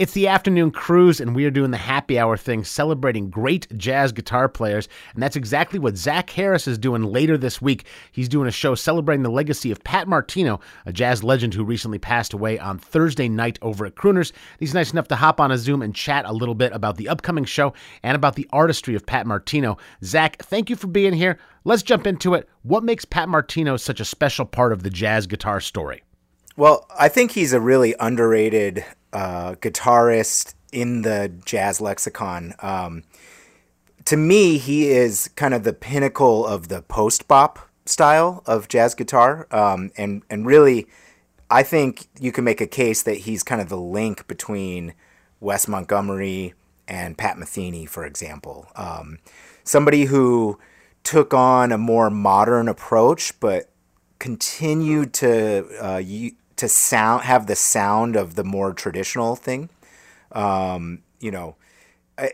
It's the afternoon cruise, and we are doing the happy hour thing, celebrating great jazz guitar players. And that's exactly what Zach Harris is doing later this week. He's doing a show celebrating the legacy of Pat Martino, a jazz legend who recently passed away on Thursday night over at Crooners. He's nice enough to hop on a Zoom and chat a little bit about the upcoming show and about the artistry of Pat Martino. Zach, thank you for being here. Let's jump into it. What makes Pat Martino such a special part of the jazz guitar story? Well, I think he's a really underrated uh, guitarist in the jazz lexicon. Um, to me, he is kind of the pinnacle of the post bop style of jazz guitar, um, and and really, I think you can make a case that he's kind of the link between Wes Montgomery and Pat Metheny, for example. Um, somebody who took on a more modern approach, but continued to uh, to sound have the sound of the more traditional thing. Um, you know, I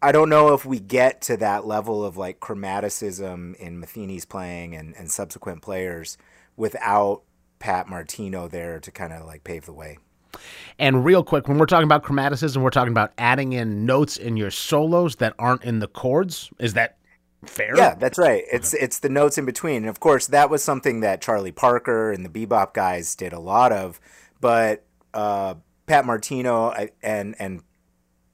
I don't know if we get to that level of like chromaticism in Metheny's playing and, and subsequent players without Pat Martino there to kind of like pave the way. And real quick, when we're talking about chromaticism, we're talking about adding in notes in your solos that aren't in the chords. Is that fair? Yeah, that's right. It's it's the notes in between. And of course, that was something that Charlie Parker and the bebop guys did a lot of. But uh, Pat Martino and and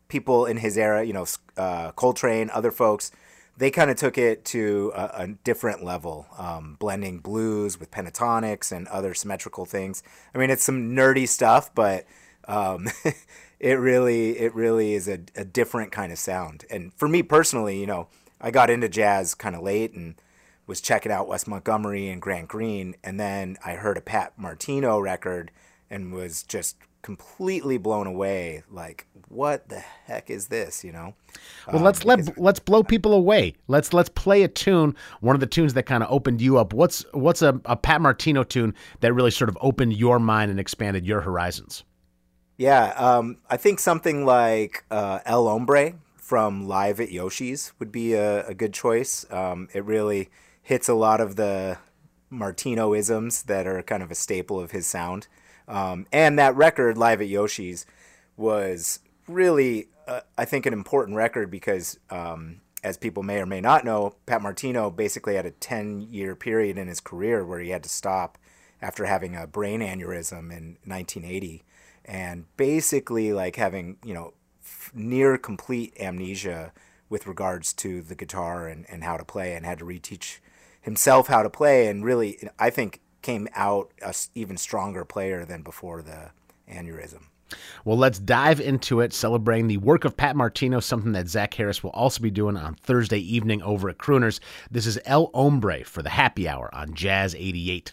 people in his era, you know, uh, Coltrane, other folks, they kind of took it to a, a different level, um, blending blues with pentatonics and other symmetrical things. I mean, it's some nerdy stuff, but um, it really it really is a, a different kind of sound. And for me personally, you know I got into jazz kind of late and was checking out Wes Montgomery and Grant Green, and then I heard a Pat Martino record and was just completely blown away. Like, what the heck is this? You know. Well, um, let's let let's blow people away. Let's let's play a tune. One of the tunes that kind of opened you up. What's what's a, a Pat Martino tune that really sort of opened your mind and expanded your horizons? Yeah, um, I think something like uh, El Hombre from Live at Yoshi's would be a, a good choice. Um, it really hits a lot of the Martino isms that are kind of a staple of his sound. Um, and that record, Live at Yoshi's, was really, uh, I think, an important record because, um, as people may or may not know, Pat Martino basically had a 10 year period in his career where he had to stop after having a brain aneurysm in 1980 and basically like having, you know, near complete amnesia with regards to the guitar and, and how to play and had to reteach himself how to play and really I think came out a even stronger player than before the aneurysm. Well, let's dive into it, celebrating the work of Pat Martino, something that Zach Harris will also be doing on Thursday evening over at Crooners. This is El Hombre for the happy hour on Jazz 88.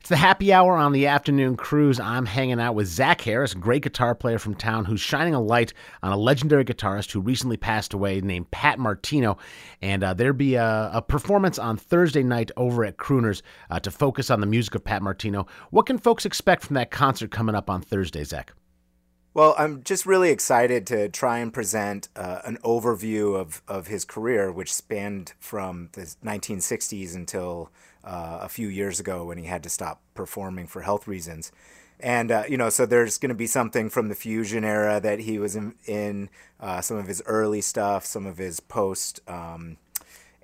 It's the happy hour on the afternoon cruise. I'm hanging out with Zach Harris, great guitar player from town, who's shining a light on a legendary guitarist who recently passed away named Pat Martino. And uh, there'll be a, a, performance on Thursday night over at Crooners uh, to focus on the music of Pat Martino. What can folks expect from that concert coming up on Thursday, Zach? Well, I'm just really excited to try and present uh, an overview of, of his career, which spanned from the 1960s until uh, a few years ago when he had to stop performing for health reasons. And, uh, you know, so there's going to be something from the fusion era that he was in, in uh, some of his early stuff, some of his post um,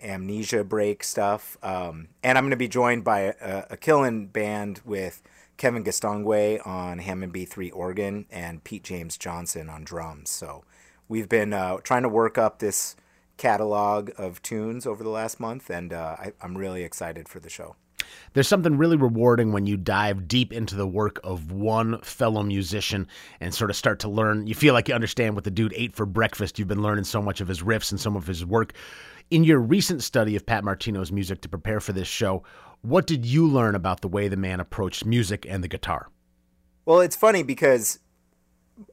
amnesia break stuff. Um, and I'm going to be joined by a, a killing band with Kevin Gastonguay on Hammond B3 organ and Pete James Johnson on drums. So we've been uh, trying to work up this catalog of tunes over the last month, and uh, I, I'm really excited for the show. There's something really rewarding when you dive deep into the work of one fellow musician and sort of start to learn. You feel like you understand what the dude ate for breakfast. You've been learning so much of his riffs and some of his work. In your recent study of Pat Martino's music to prepare for this show, what did you learn about the way the man approached music and the guitar? Well, it's funny because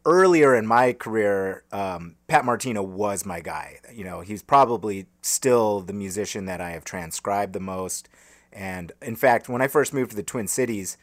earlier in my career, um, Pat Martino was my guy. You know, he's probably still the musician that I have transcribed the most. And in fact, when I first moved to the Twin Cities,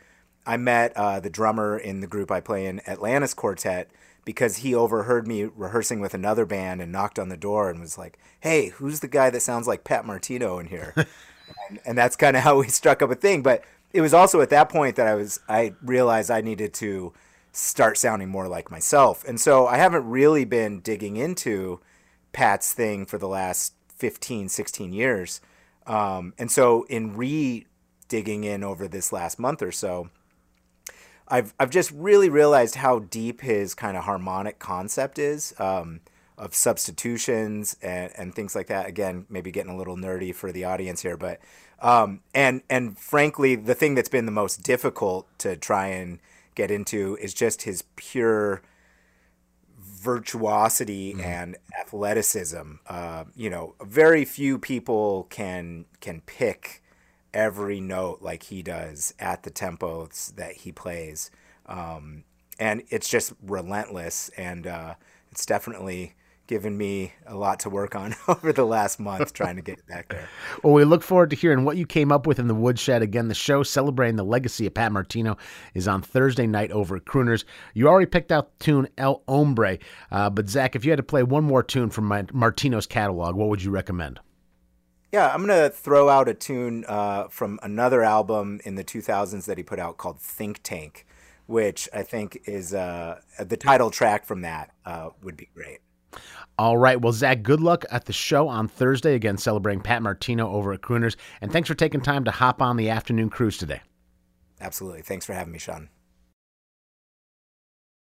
I met uh, the drummer in the group I play in, Atlantis Quartet, because he overheard me rehearsing with another band and knocked on the door and was like, "Hey, who's the guy that sounds like Pat Martino in here?" and, and that's kind of how we struck up a thing. But it was also at that point that I was I realized I needed to start sounding more like myself. And so I haven't really been digging into Pat's thing for the last 15, 16 years. Um, and so in re digging in over this last month or so, I've I've just really realized how deep his kind of harmonic concept is um, of substitutions and, and things like that. Again, maybe getting a little nerdy for the audience here, but um, and and frankly, the thing that's been the most difficult to try and get into is just his pure virtuosity mm. and athleticism. Uh, you know, very few people can can pick every note like he does at the tempos that he plays. Um, and it's just relentless. And uh, it's definitely given me a lot to work on over the last month trying to get back there. well, we look forward to hearing what you came up with in the woodshed. Again, the show celebrating the legacy of Pat Martino is on Thursday night over at Crooners. You already picked out the tune El Hombre, uh, but Zach, if you had to play one more tune from Martino's catalog, what would you recommend? Yeah, I'm going to throw out a tune uh, from another album in the 2000s that he put out called Think Tank, which I think is uh, the title track from that uh, would be great. All right. Well, Zach, good luck at the show on Thursday, again, celebrating Pat Martino over at Crooners. And thanks for taking time to hop on the afternoon cruise today. Absolutely. Thanks for having me, Sean.